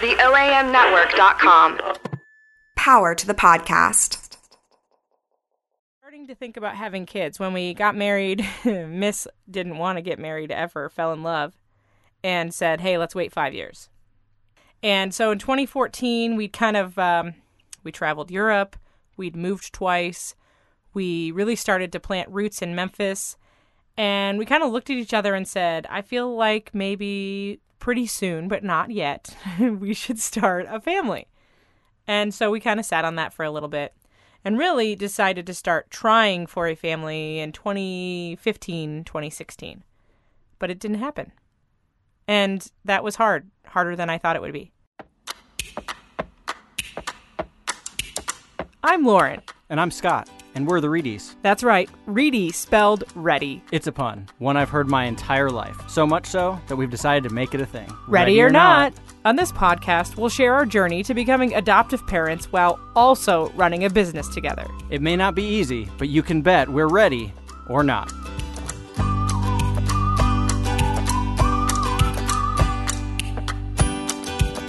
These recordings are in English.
The OAMnetwork.com. Power to the podcast. Starting to think about having kids. When we got married, Miss didn't want to get married ever, fell in love, and said, hey, let's wait five years. And so in 2014, we kind of um, we traveled Europe. We'd moved twice. We really started to plant roots in Memphis. And we kind of looked at each other and said, I feel like maybe pretty soon, but not yet, we should start a family. And so we kind of sat on that for a little bit and really decided to start trying for a family in 2015, 2016. But it didn't happen. And that was hard, harder than I thought it would be. I'm Lauren. And I'm Scott, and we're the Reedies. That's right, Reedy spelled ready. It's a pun, one I've heard my entire life. So much so that we've decided to make it a thing. Ready, or, not. On this podcast, we'll share our journey to becoming adoptive parents while also running a business together. It may not be easy, but you can bet we're ready or not.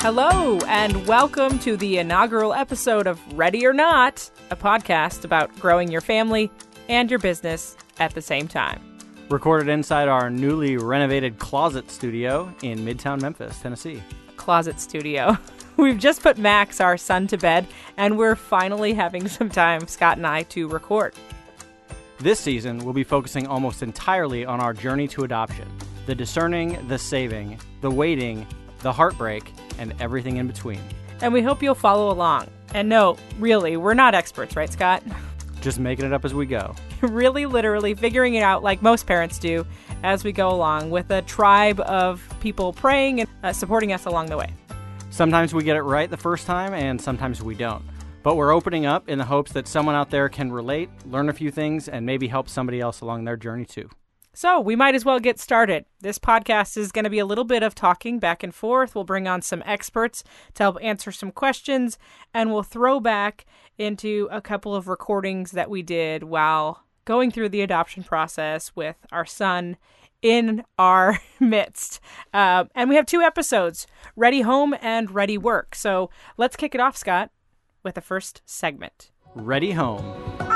Hello, and welcome to the inaugural episode of Ready or Not, a podcast about growing your family and your business at the same time. Recorded inside our newly renovated closet studio in Midtown Memphis, Tennessee. Closet studio. We've just put Max, our son, to bed, and we're finally having some time, Scott and I, to record. This season, we'll be focusing almost entirely on our journey to adoption the discerning, the saving, the waiting, the heartbreak, and everything in between. And we hope you'll follow along. And no, really, we're not experts, right, Scott? Just making it up as we go. really, literally figuring it out like most parents do as we go along with a tribe of people praying and uh, supporting us along the way. Sometimes we get it right the first time, and sometimes we don't. But we're opening up in the hopes that someone out there can relate, learn a few things, and maybe help somebody else along their journey too. So, we might as well get started. This podcast is going to be a little bit of talking back and forth. We'll bring on some experts to help answer some questions, and we'll throw back into a couple of recordings that we did while going through the adoption process with our son in our midst. Uh, and we have two episodes Ready Home and Ready Work. So, let's kick it off, Scott, with the first segment. Ready Home.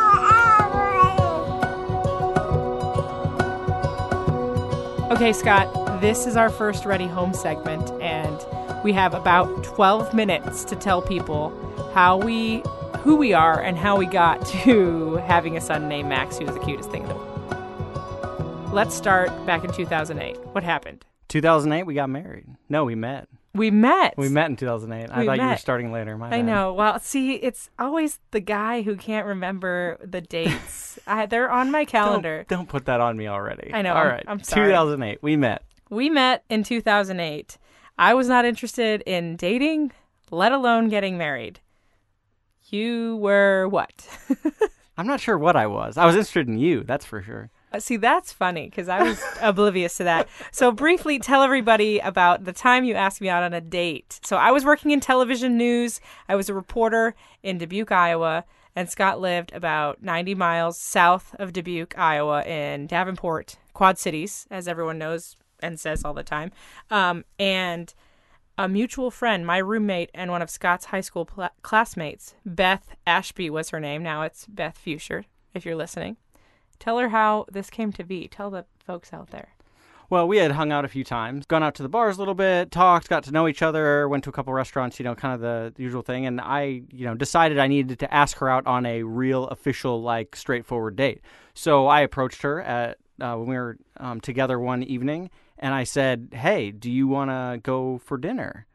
Okay, Scott, this is our first Ready Home segment, and we have about 12 minutes to tell people how we, who we are, and how we got to having a son named Max, who's the cutest thing in the world. Let's start back in 2008. What happened? 2008, we got married. No, we met. We met. We met in 2008. I We thought you were starting later. My I bad. know. Well, see, it's always the guy who can't remember the dates. I, they're on my calendar. Don't, don't put that on me already. I know, All I'm- right. I'm sorry. 2008, we met. We met in 2008. I was not interested in dating, let alone getting married. You were what? I'm not sure what I was. I was interested in you, that's for sure. Uh, See, that's funny because I was oblivious to that. So, briefly tell everybody about the time you asked me out on a date. So, I was working in television news. I was a reporter in Dubuque, Iowa, and Scott lived about 90 miles south of Dubuque, Iowa, in Davenport, Quad Cities, as everyone knows and says all the time. Um, and a mutual friend, my roommate and one of Scott's high school pla- classmates, Beth Ashby was her name. Now it's Beth Fuscher, if you're listening. Tell her how this came to be. Tell the folks out there. Well, we had hung out a few times, gone out to the bars a little bit, talked, got to know each other, went to a couple restaurants, you know, kind of the usual thing. And I, you know, decided I needed to ask her out on a real, official, like, straightforward date. So I approached her at uh, when we were um, together one evening, and I said, "Hey, do you want to go for dinner?"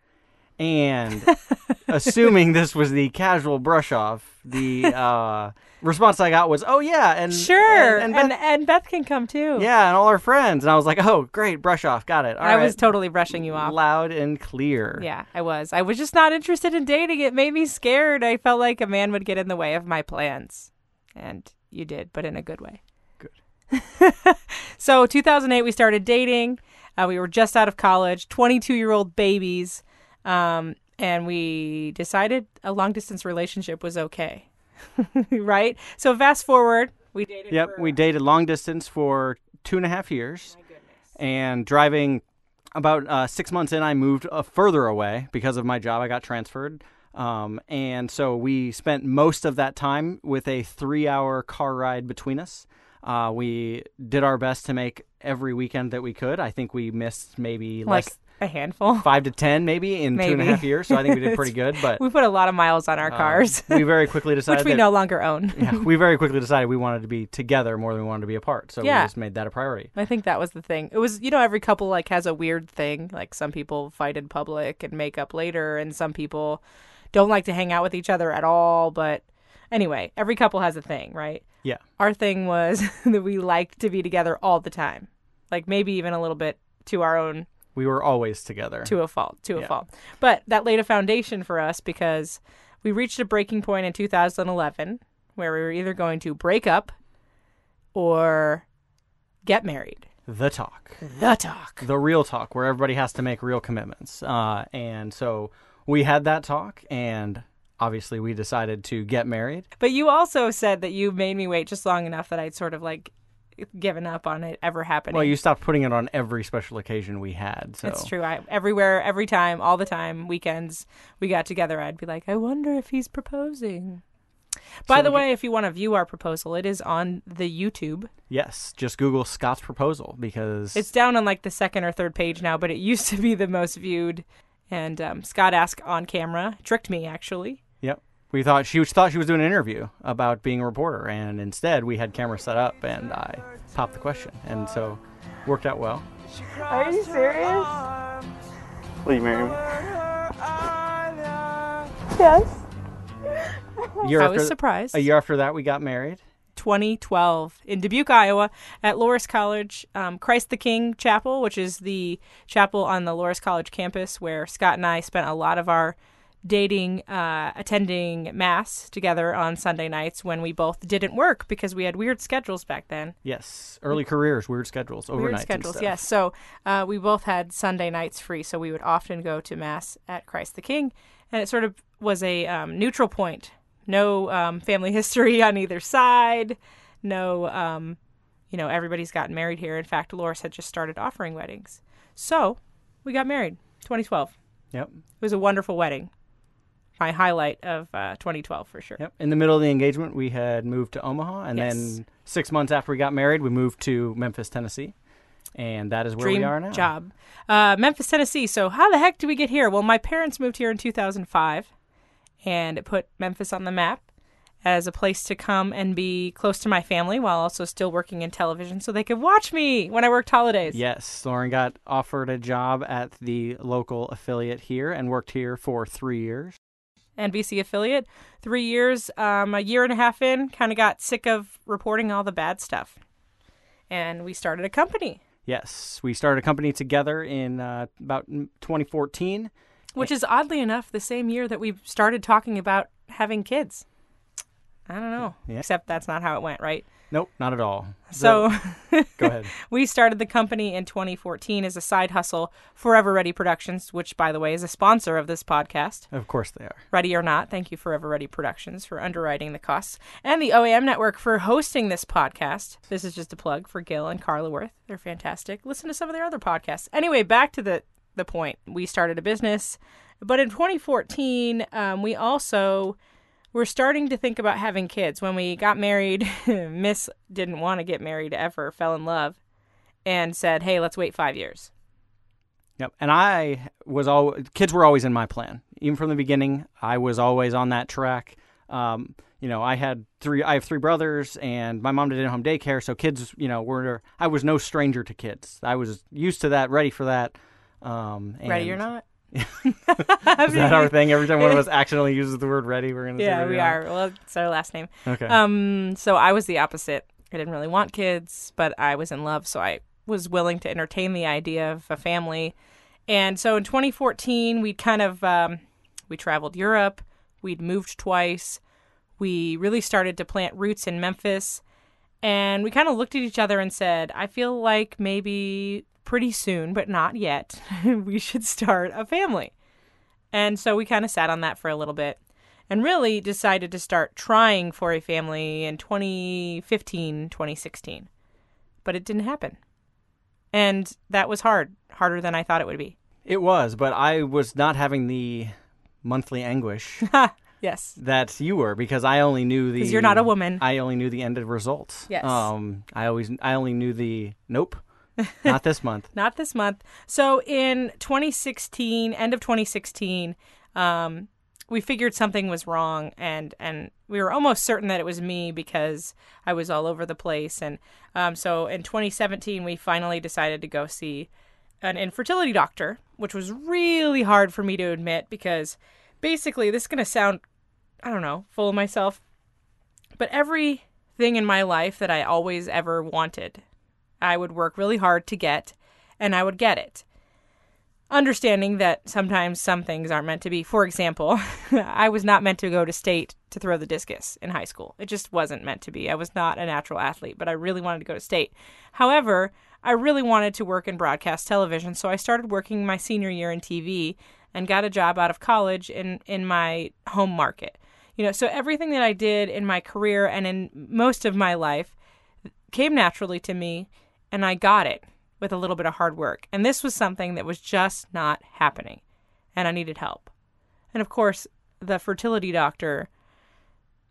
And assuming this was the casual brush off, the uh, response I got was, "Oh yeah, and Sure. and, And, and and, Beth- Beth can come too. yeah, and all our friends." And I was like, "Oh, great, brush off, got it." All I was totally brushing you off. loud and clear. Yeah, I was. I was just not interested in dating. It made me scared. I felt like a man would get in the way of my plans. And you did, but in a good way. Good. so, 2008, we started dating. Uh, we were just out of college, 22 year old babies. Um, and we decided a long distance relationship was okay. right? So, fast forward, we dated. Yep, for- we dated long distance for two and a half years, and driving about uh, six months in, I moved uh, further away because of my job. I got transferred. Um, and so we spent most of that time with a three hour car ride between us. Uh, we did our best to make every weekend that we could. I think we missed maybe Like less a handful. five to ten maybe in two and a Maybe. half years. So I think we did pretty good. But We put a lot of miles on our um, cars, we very quickly decided which we that, no longer own. yeah, we very quickly decided we wanted to be together more than we wanted to be apart. So Yeah. we just made that a priority. I think that was the thing. It was, you know, every couple like has a weird thing. Like some people fight in public and make up later, and some people don't like to hang out with each other at all. But anyway, every couple has a thing, right? Yeah. Our thing was that we liked to be together all the time, like maybe even a little bit to our own We were always together. to a fault, to a Yeah. fault. But that laid a foundation for us because we reached a breaking point in 2011 where we were either going to break up or get married. the talk. The talk. the real talk where everybody has to make real commitments. Uh, and so we had that talk, and obviously we decided to get married. But you also said that you made me wait just long enough that I'd sort of like given up on it ever happening. Well, you stopped putting it on every special occasion we had. So It's true. I everywhere, every time, all the time, weekends we got together, I'd be like, I wonder if he's proposing. By So the way, if you want to view our proposal, it is on the YouTube. Yes, just Google Scott's proposal because It's down on like the second or third page now, but it used to be the most viewed. And um, Scott asked on camera, tricked me actually. Yep. We thought she was, thought she was doing an interview about being a reporter, and instead we had cameras set up, and I popped the question, and so worked out well. Are you serious? Will you marry me? Yes. A year I after, was surprised. A year after that, we got married. 2012 in Dubuque, Iowa, at Loras College, um, Christ the King Chapel, which is the chapel on the Loras College campus where Scott and I spent a lot of our dating, uh, attending Mass together on Sunday nights when we both didn't work because we had weird schedules back then. Yes, early careers, weird schedules, overnight Weird schedules, yes. So uh, we both had Sunday nights free, so we would often go to Mass at Christ the King, and it sort of was a um, neutral point. No um, family history on either side. No, um, you know, everybody's gotten married here. In fact, Loras had just started offering weddings, so we got married. 2012. Yep. It was a wonderful wedding. My highlight of uh, 2012 for sure. Yep. In the middle of the engagement, we had moved to Omaha, and Yes. then six months after we got married, we moved to Memphis, Tennessee, and that is where dream we are now. job. Uh, Memphis, Tennessee. So how the heck did we get here? Well, my parents moved here in 2005, and it put Memphis on the map as a place to come and be close to my family while also still working in television, so they could watch me when I worked holidays. Yes, Lauren got offered a job at the local affiliate here and worked here for three years. NBC affiliate. Three years, um, a year and a half in, kind of got sick of reporting all the bad stuff, and we started a company. Yes, we started a company together in uh, about 2014. Which is oddly enough the same year that we started talking about having kids. I don't know. Yeah. Except that's not how it went, right? Nope, not at all. So go ahead. we started the company in 2014 as a side hustle, Forever Ready Productions, which, by the way, is a sponsor of this podcast. Of course they are. Ready or not, thank you, Forever Ready Productions, for underwriting the costs, and the OAM Network for hosting this podcast. This is just a plug for Gil and Carla Worth. They're fantastic. Listen to some of their other podcasts. Anyway, back to the, the point. We started a business, but in 2014, um, we also were starting to think about having kids. When we got married, Miss didn't want to get married ever, fell in love, and said, hey, let's wait five years. Yep. And I was all kids were always in my plan. Even from the beginning, I was always on that track. Um, you know, I had three I have three brothers and my mom did in-home daycare, so kids, you know, were I was no stranger to kids. I was used to that, ready for that. Um, Ready or not? Is that our thing? Every time one of us accidentally uses the word ready, we're gonna say Yeah, we are. Well, it's our last name. Okay. Um, so I was the opposite. I didn't really want kids, but I was in love, so I was willing to entertain the idea of a family. And so in 2014, we kind of um, we traveled Europe. We'd moved twice. We really started to plant roots in Memphis, and we kind of looked at each other and said, "I feel like maybe pretty soon, but not yet, we should start a family." And so we kind of sat on that for a little bit and really decided to start trying for a family in 2015, 2016. But it didn't happen. And that was hard, harder than I thought it would be. It was, but I was not having the monthly anguish Yes. that you were because I only knew the. 'Cause you're not a woman. I only knew the end of results. Yes. Um. I always. I only knew the. Nope. Not this month. Not this month. So in 2016, end of 2016, um, we figured something was wrong, and and we were almost certain that it was me because I was all over the place. And um, so in 2017, we finally decided to go see an infertility doctor, which was really hard for me to admit because basically this is going to sound, I don't know, full of myself, but everything in my life that I always ever wanted I would work really hard to get, and I would get it. Understanding that sometimes some things aren't meant to be. For example, I was not meant to go to state to throw the discus in high school. It just wasn't meant to be. I was not a natural athlete, but I really wanted to go to state. However, I really wanted to work in broadcast television, so I started working my senior year in TV and got a job out of college in, in my home market. You know, so everything that I did in my career and in most of my life came naturally to me and I got it with a little bit of hard work. And this was something that was just not happening and I needed help. And of course, the fertility doctor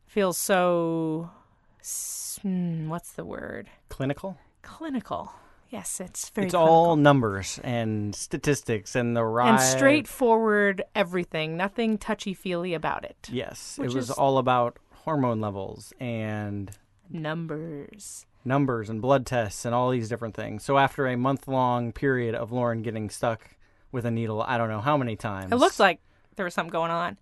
feels so hmm, what's the word? Clinical. Clinical. Yes, it's very it's clinical. all numbers and statistics and the right and straightforward everything, nothing touchy-feely about it. Yes, it was all about hormone levels and Numbers. Numbers and blood tests and all these different things. So after a month long period of Lauren getting stuck with a needle, I don't know how many times. It looks like there was something going on.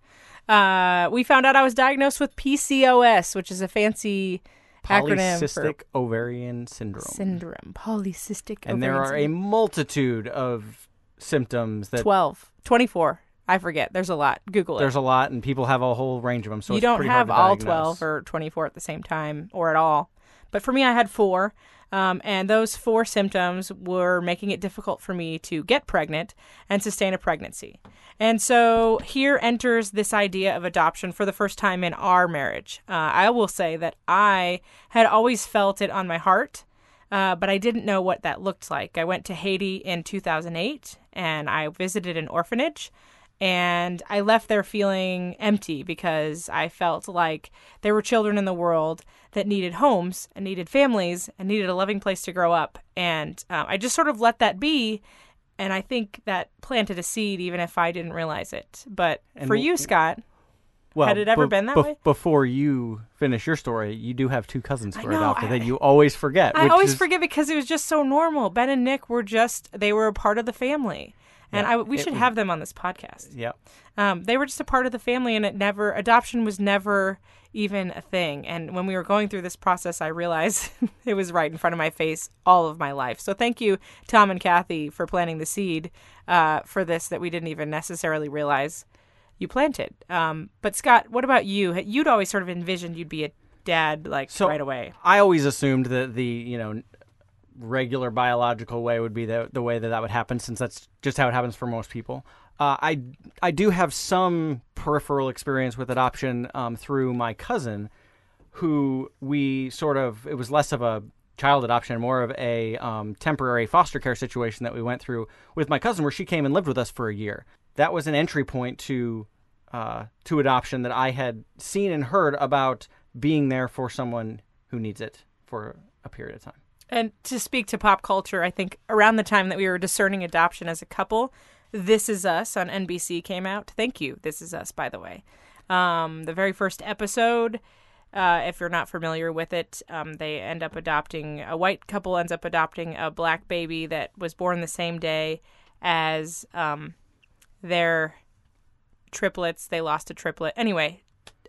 Uh, we found out I was diagnosed with PCOS, which is a fancy acronym for polycystic ovarian syndrome. syndrome, polycystic. and there are a multitude of symptoms that 12, 24. I forget. There's a lot. Google it. there's a lot and people have a whole range of them. So you it's don't have all diagnose. 12 or 24 at the same time or at all. But for me, I had four. Um, and those four symptoms were making it difficult for me to get pregnant and sustain a pregnancy. And so here enters this idea of adoption for the first time in our marriage. Uh, I will say that I had always felt it on my heart, uh, but I didn't know what that looked like. I went to Haiti in 2008 and I visited an orphanage and I left there feeling empty because I felt like there were children in the world that needed homes and needed families and needed a loving place to grow up. And um, I just sort of let that be. And I think that planted a seed, even if I didn't realize it. But And for w- you, Scott, Well, Had it ever been that way? Before you finish your story, you do have two cousins who are adopted that you always forget. I always is- forget because it was just so normal. Ben and Nick were just, they were a part of the family. And Yeah, I, we should was- have them on this podcast. Yeah. Um, they were just a part of the family, and it never adoption was never even a thing. And when we were going through this process, I realized it was right in front of my face all of my life. So thank you, Tom and Kathy, for planting the seed uh, for this that we didn't even necessarily realize you planted. Um, but Scott, what about you? You'd always sort of envisioned you'd be a dad like So right away. I always assumed that the you know regular biological way would be the the way that that would happen, since that's just how it happens for most people. Uh, I I do have some peripheral experience with adoption um, through my cousin, who we sort of it was less of a child adoption, more of a um, temporary foster care situation that we went through with my cousin, where she came and lived with us for a year. That was an entry point to uh, to adoption that I had seen and heard about being there for someone who needs it for a period of time. And to speak to pop culture, I think around the time that we were discerning adoption as a couple, This Is Us on NBC came out. Thank you, This Is Us, by the way. Um, the very first episode, uh, if you're not familiar with it, um, they end up adopting a white couple ends up adopting a black baby that was born the same day as um, their triplets. They lost a triplet. Anyway,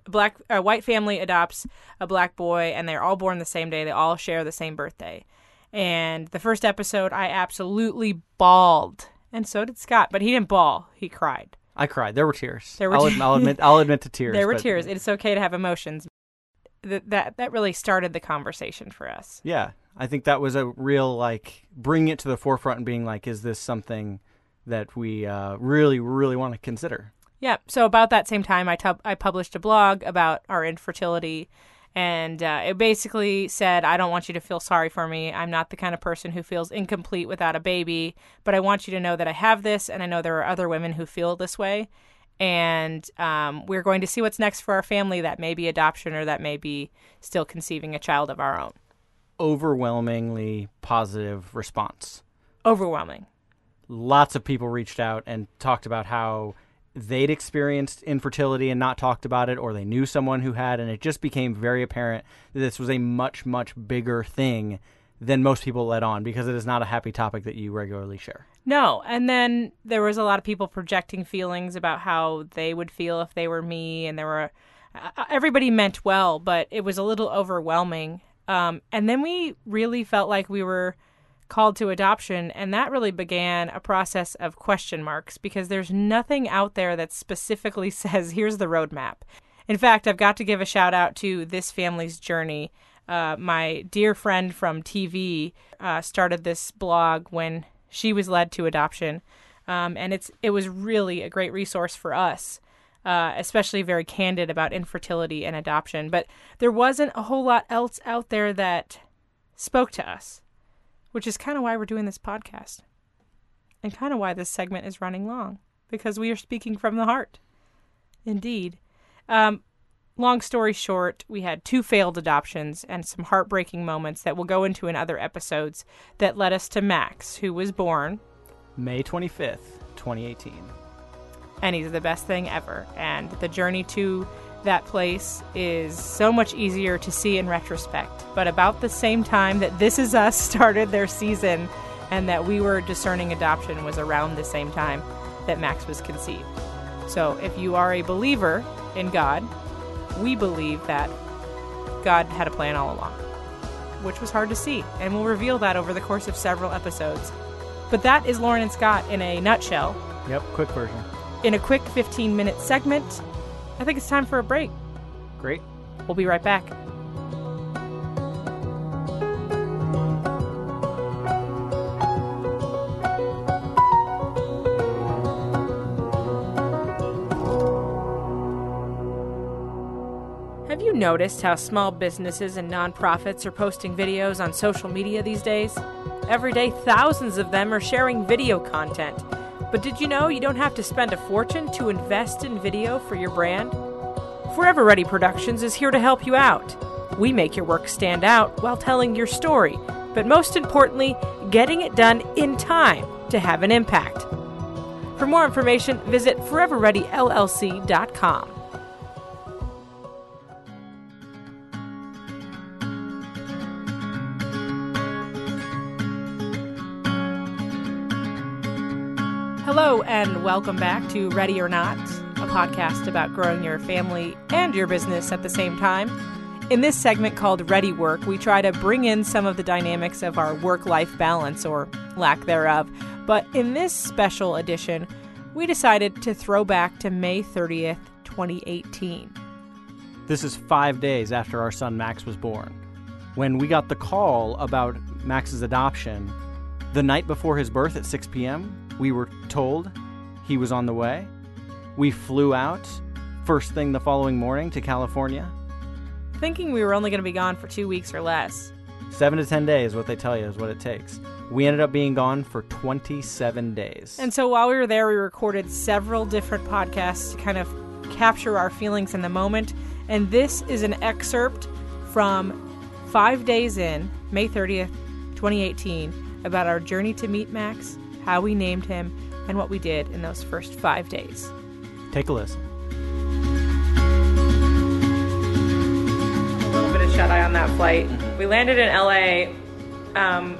black a white family adopts a black boy and they're all born the same day. They all share the same birthday. And the first episode I absolutely bawled. And so did Scott, but he didn't bawl. He cried. I cried. There were tears. There were I'll, admit, I'll admit. I'll admit to tears. there were but- tears. It's okay to have emotions. Th- that that really started the conversation for us. Yeah, I think that was a real like bringing it to the forefront and being like, is this something that we uh, really, really want to consider? Yeah. So about that same time, I tub I published a blog about our infertility And uh, it basically said, I don't want you to feel sorry for me. I'm not the kind of person who feels incomplete without a baby, but I want you to know that I have this, and I know there are other women who feel this way. And um, we're going to see what's next for our family that may be adoption or that may be still conceiving a child of our own. Overwhelmingly positive response. Overwhelming. Lots of people reached out and talked about how they'd experienced infertility and not talked about it, or they knew someone who had, and it just became very apparent that this was a much, much bigger thing than most people let on because it is not a happy topic that you regularly share. No, and then there was a lot of people projecting feelings about how they would feel if they were me, and there were uh, everybody meant well, but it was a little overwhelming. Um, and then we really felt like we were called to adoption, and that really began a process of question marks because there's nothing out there that specifically says, here's the roadmap. In fact, I've got to give a shout out to this family's journey. Uh, my dear friend from TV uh, started this blog when she was led to adoption, um, and it's it was really a great resource for us, uh, especially very candid about infertility and adoption. But there wasn't a whole lot else out there that spoke to us which is kind of why we're doing this podcast and kind of why this segment is running long because we are speaking from the heart. Indeed. Um, long story short, we had two failed adoptions and some heartbreaking moments that we'll go into in other episodes that led us to Max, who was born May 25th, 2018. And he's the best thing ever. And the journey to that place is so much easier to see in retrospect. But about the same time that This Is Us started their season and that we were discerning adoption was around the same time that Max was conceived. So if you are a believer in God, we believe that God had a plan all along, which was hard to see. And we'll reveal that over the course of several episodes. But that is Lauren and Scott in a nutshell. Yep, quick version. In a quick 15 minute segment, I think it's time for a break. Great. We'll be right back. Have you noticed how small businesses and nonprofits are posting videos on social media these days? Every day, thousands of them are sharing video content but did you know you don't have to spend a fortune to invest in video for your brand? Forever Ready Productions is here to help you out. We make your work stand out while telling your story, but most importantly, getting it done in time to have an impact. For more information, visit foreverreadyllc.com. Hello, and welcome back to Ready or Not, a podcast about growing your family and your business at the same time. In this segment called Ready Work, we try to bring in some of the dynamics of our work life balance or lack thereof. But in this special edition, we decided to throw back to May 30th, 2018. This is five days after our son Max was born. When we got the call about Max's adoption, the night before his birth at 6 p.m., we were told he was on the way. We flew out first thing the following morning to California. Thinking we were only going to be gone for two weeks or less. Seven to 10 days, what they tell you, is what it takes. We ended up being gone for 27 days. And so while we were there, we recorded several different podcasts to kind of capture our feelings in the moment. And this is an excerpt from five days in, May 30th, 2018, about our journey to meet Max how we named him, and what we did in those first five days. Take a listen. A little bit of shut eye on that flight. We landed in LA. Um,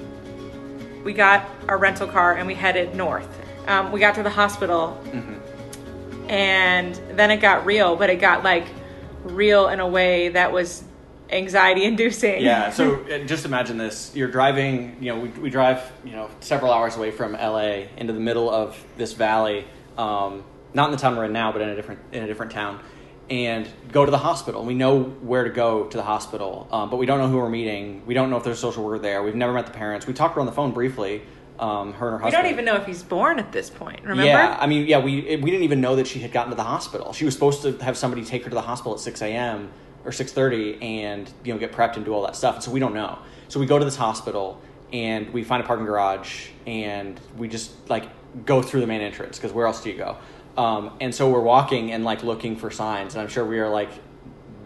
we got our rental car and we headed north. Um, we got to the hospital, mm-hmm. and then it got real, but it got like real in a way that was anxiety inducing. Yeah, so just imagine this. You're driving, you know, we, we drive, you know, several hours away from LA into the middle of this valley, um, not in the town we're in now, but in a different in a different town, and go to the hospital. We know where to go to the hospital, um, but we don't know who we're meeting. We don't know if there's a social worker there. We've never met the parents. We talked her on the phone briefly. Um, her and her husband. We don't even know if he's born at this point. Remember? Yeah, I mean, yeah, we we didn't even know that she had gotten to the hospital. She was supposed to have somebody take her to the hospital at six a.m or six thirty, and you know get prepped and do all that stuff. And so we don't know. So we go to this hospital and we find a parking garage and we just like go through the main entrance because where else do you go? Um, and so we're walking and like looking for signs, and I'm sure we are like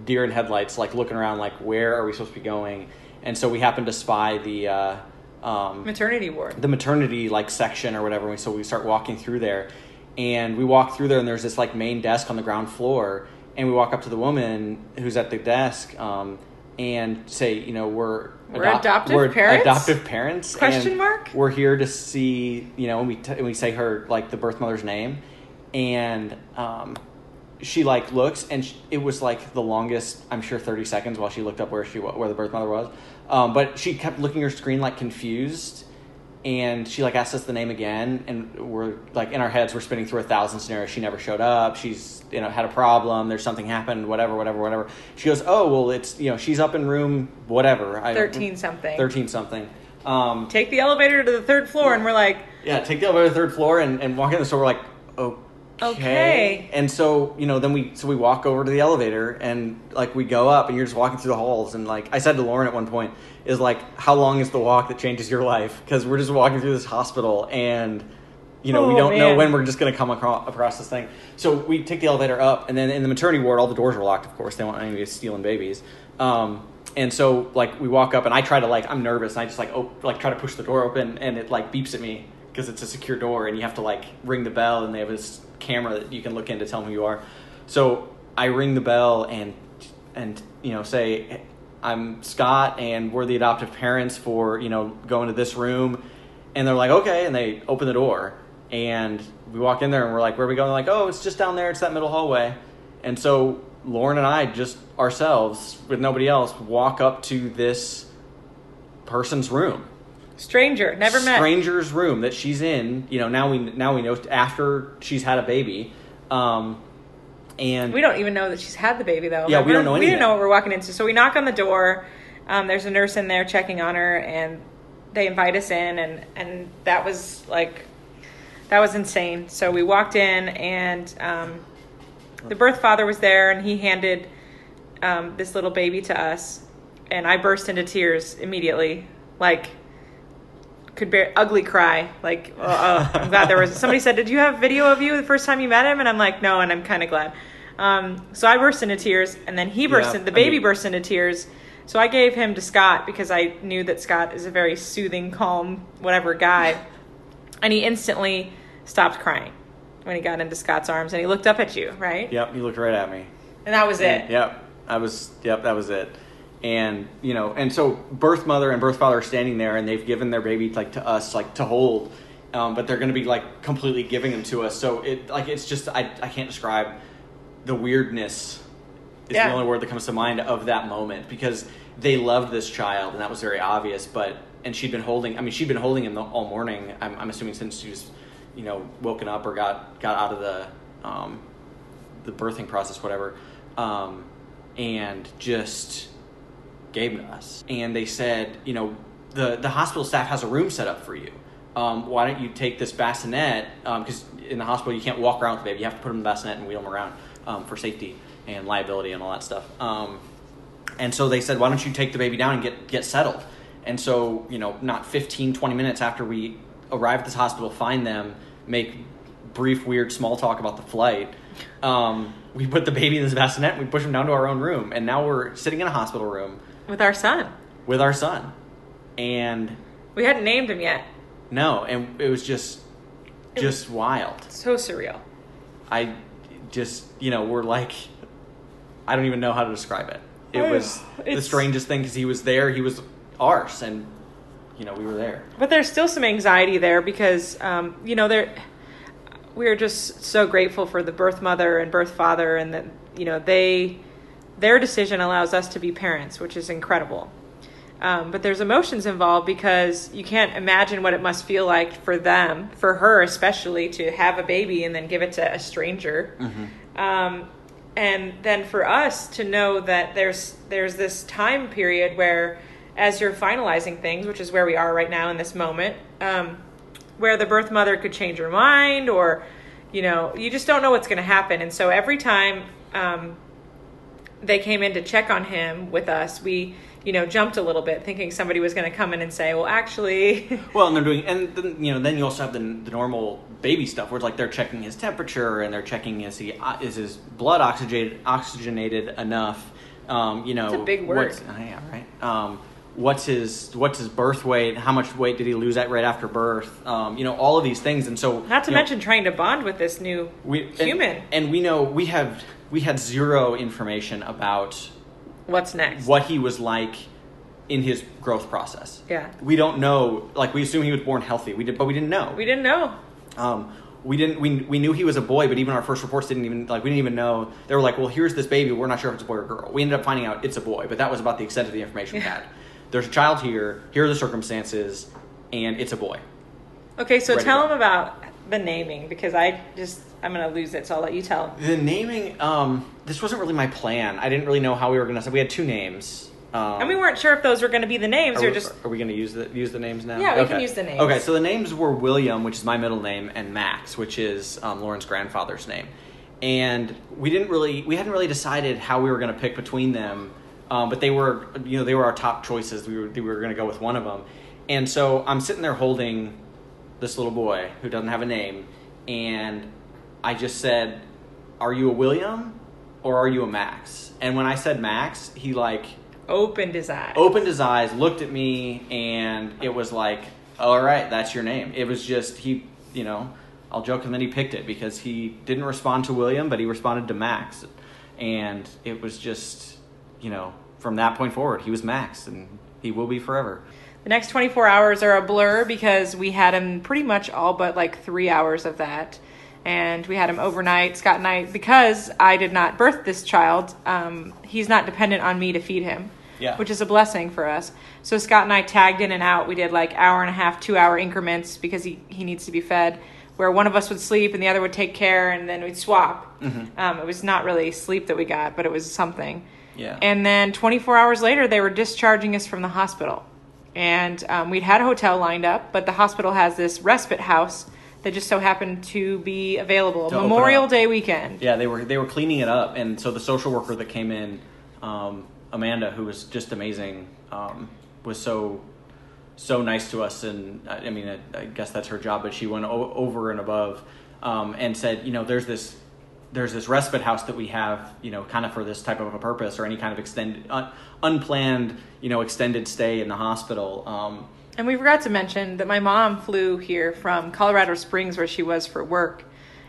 deer in headlights, like looking around, like where are we supposed to be going? And so we happen to spy the uh, um, Maternity ward. the maternity like section or whatever. So we start walking through there, and we walk through there, and there's this like main desk on the ground floor, and we walk up to the woman who's at the desk, um, and say, you know, we're We're adoptive parents? adoptive parents. Question and mark? We're here to see, you know, and we t- and we say her like the birth mother's name, and um, she like looks, and sh it was like the longest, I'm sure, thirty seconds while she looked up where she where the birth mother was, um, but she kept looking at her screen like confused and she like asked us the name again and we're like in our heads we're spinning through a thousand scenarios. She never showed up. She's you know had a problem. There's something happened whatever whatever whatever. She goes oh well it's you know she's up in room whatever. I- 13 something. 13 something. Um, Take the elevator to the third floor, and we're like, yeah, take the elevator to the third floor and, and walk in the store. We're like, okay. Okay. And so, you know, then we so we walk over to the elevator and like we go up and you're just walking through the halls and like I said to Lauren at one point is like, how long is the walk that changes your life? Because we're just walking through this hospital and you know we Oh, don't know when we're just going to come across, across this thing. So we take the elevator up and then in the maternity ward, all the doors are locked. Of course, they don't want anybody stealing babies. Um, and so like we walk up and I try to like I'm nervous and I just like op- like try to push the door open and it like beeps at me because it's a secure door and you have to like ring the bell and they have this camera that you can look in to tell who you are. So I ring the bell and and you know say I'm Scott and we're the adoptive parents for you know going to this room. And they're like okay and they open the door. And we walk in there and we're like where are we going? They're like oh it's just down there. It's that middle hallway. And so Lauren and I just ourselves with nobody else walk up to this person's room stranger, never met. stranger's room that she's in you know now we now we know after she's had a baby um and We don't even know that she's had the baby though. Yeah, we don't know We any of didn't know what we're walking into. So we knock on the door. Um, there's a nurse in there checking on her, and they invite us in, and and that was like, that was insane. So we walked in, and um, the birth father was there, and he handed um, this little baby to us, and I burst into tears immediately, like could bear ugly cry like oh, oh, i'm glad there was somebody said did you have video of you the first time you met him? And i'm like no and i'm kind of glad. Um, so i burst into tears and then he burst Yeah, in, the I baby mean- burst into tears. So i gave him to scott because i knew that scott is a very soothing calm whatever guy. And he instantly stopped crying when he got into scott's arms and he looked up at you right? Yep he looked right at me. And that was it. Yep, I was. Yep, that was it. And you know, and so birth mother and birth father are standing there, and they've given their baby like to us, like to hold, um, but they're going to be like completely giving them to us. So it like it's just I I can't describe the weirdness. Is Yeah. the only word that comes to mind of that moment because they loved this child, and that was very obvious. But and she'd been holding. I mean, she'd been holding him all morning. I'm, I'm assuming since she was, you know, woken up or got got out of the um, the birthing process, whatever, um, and just gave to us. And they said, you know, the the hospital staff has a room set up for you. Um, why don't you take this bassinet? Because in the hospital you can't walk around with the baby. You have to put them in the bassinet and wheel them around um, for safety and liability and all that stuff. Um, and so they said, why don't you take the baby down and get get settled? And so you know, not 15, 20 minutes after we arrive at this hospital, find them, make brief, weird small talk about the flight. Um, we put the baby in this bassinet we push him down to our own room, and now we're sitting in a hospital room with our son with our son. And we hadn't named him yet no, and it was just just wild. so surreal I just you know we're like I don't even know how to describe it. It was the strangest thing because he was there, he was ours, and you know we were there. But there's still some anxiety there because, um, you know, there we're just so grateful for the birth mother and birth father, and that you know they their decision allows us to be parents, which is incredible. Um, but there's emotions involved because you can't imagine what it must feel like for them, for her especially, to have a baby and then give it to a stranger. Um, and then for us to know that there's there's this time period where, as you're finalizing things, which is where we are right now in this moment, um, where the birth mother could change her mind, or you know, you just don't know what's going to happen. And so every time um, they came in to check on him with us, we you know jumped a little bit, thinking somebody was going to come in and say, "Well, actually." Well, and they're doing, and then, you know, then you also have the, the normal baby stuff, where it's like they're checking his temperature and they're checking is he uh, is his blood oxygenated oxygenated enough. Um, you know, It's a big word. what's- uh, yeah, right. Um, what's his what's his birth weight? How much weight did he lose at right after birth? Um, you know, all of these things, and so Not to you know, mention trying to bond with this new we and- human. and, we know we have we had zero information about What's next? what he was like in his growth process. Yeah. we don't know. Like we assume he was born healthy. We did, but we didn't know. We didn't know. Um, we didn't. We, we knew he was a boy, but even our first reports didn't even like. We didn't even know. They were like, "Well, here's this baby. We're not sure if it's a boy or girl." We ended up finding out it's a boy, but that was about the extent of the information we had. There's a child here. Here are the circumstances, and it's a boy. Okay, so Ready tell them about the naming because I just I'm gonna lose it, so I'll let you tell. The naming. Um, this wasn't really my plan. I didn't really know how we were gonna. We had two names. Um, And we weren't sure if those were going to be the names or we, just are we going to use the use the names now? Yeah, we can use the names. Okay, so the names were William, which is my middle name, and Max, which is um, Lauren's grandfather's name. And we didn't really, we hadn't really decided how we were going to pick between them, um, but they were, you know, they were our top choices. We were, we were going to go with one of them. And so I'm sitting there holding this little boy who doesn't have a name, and I just said, "Are you a William, or are you a Max?" And when I said Max, he like opened his eyes. opened his eyes, looked at me, and it was like, all right, that's your name. It was just, he, you know, I'll joke, and then he picked it because he didn't respond to William, but he responded to Max. And it was just, you know, from that point forward, he was Max, and he will be forever. The next 24 hours are a blur because we had him pretty much all but like three hours of that. And we had him overnight, Scott and I, because I did not birth this child, um, he's not dependent on me to feed him, Yeah. which is a blessing for us. So Scott and I tagged in and out. We did like hour and a half, two hour increments because he, he needs to be fed, where one of us would sleep and the other would take care, and then we'd swap. Um, it was not really sleep that we got, but it was something. Yeah. And then 24 hours later, they were discharging us from the hospital. And um, we'd had a hotel lined up, but the hospital has this respite house that just so happened to be available To Memorial. Day weekend. Yeah, they were they were cleaning it up, and so the social worker that came in, um, Amanda, who was just amazing, um, was so so nice to us, and I I mean, I, I guess that's her job, but she went o- over and above, um, and said, you know, there's this there's this respite house that we have, you know, kind of for this type of a purpose or any kind of extended un, unplanned, you know, extended stay in the hospital. Um, And we forgot to mention that my mom flew here from Colorado Springs, where she was for work.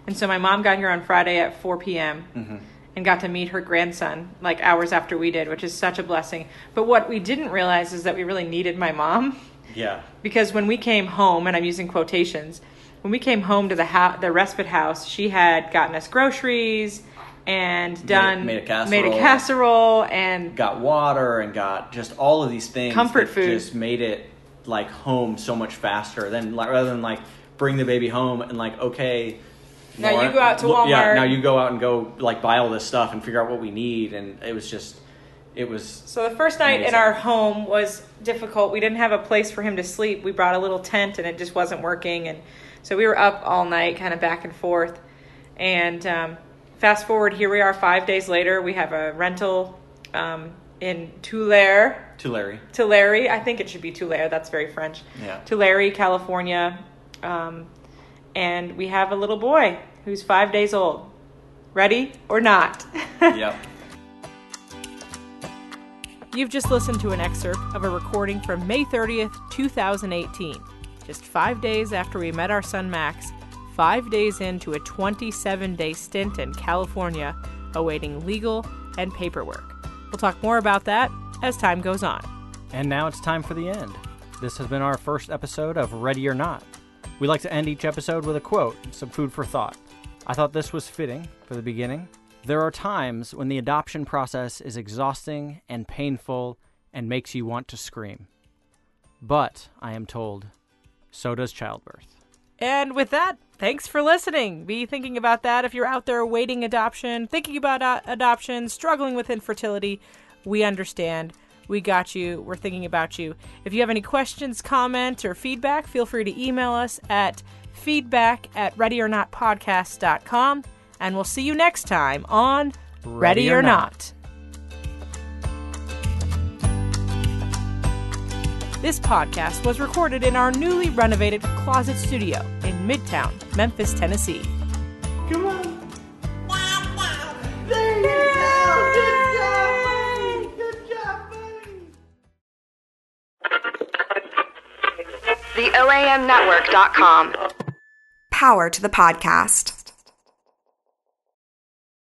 And so my mom got here on Friday at 4 p.m. Mm-hmm. and got to meet her grandson like hours after we did, which is such a blessing. But what we didn't realize is that we really needed my mom. yeah, because when we came home, and I'm using quotations, when we came home to the ho- the respite house, she had gotten us groceries and done made a made a casserole. casserole and got water and got just all of these things Comfort food. just made it like home so much faster than like rather than like bring the baby home and like okay Now you go out to look- yeah now you go out and go like buy all this stuff and figure out what we need and it was just it was so the first night in our home was difficult. We didn't have a place for him to sleep. We brought a little tent and it just wasn't working, and so we were up all night, kind of back and forth. And um, fast forward, here we are, five days later. We have a rental um, in Tulare, Tulare. Tulare. I think it should be Tulare. That's very French. Yeah. Tulare, California. Um, and we have a little boy who's five days old. Ready or not? yep You've just listened to an excerpt of a recording from May 30th, 2018. Just five days after we met our son Max, five days into a 27 day stint in California awaiting legal and paperwork. We'll talk more about that as time goes on. And now it's time for the end. This has been our first episode of Ready or Not. We like to end each episode with a quote, some food for thought. I thought this was fitting for the beginning. There are times when the adoption process is exhausting and painful and makes you want to scream. But, I am told, so does childbirth. And with that, thanks for listening. Be thinking about that if you're out there awaiting adoption, thinking about uh, adoption, struggling with infertility. We understand. We got you. We're thinking about you. If you have any questions, comments, or feedback, feel free to email us at feedback at readyornotpodcast.com. And we'll see you next time on Ready, Ready or or Not. Not. This podcast was recorded in our newly renovated closet studio in Midtown, Memphis, Tennessee. Come on. There you go. Good job, buddy. Good job, buddy. The Power to the podcast.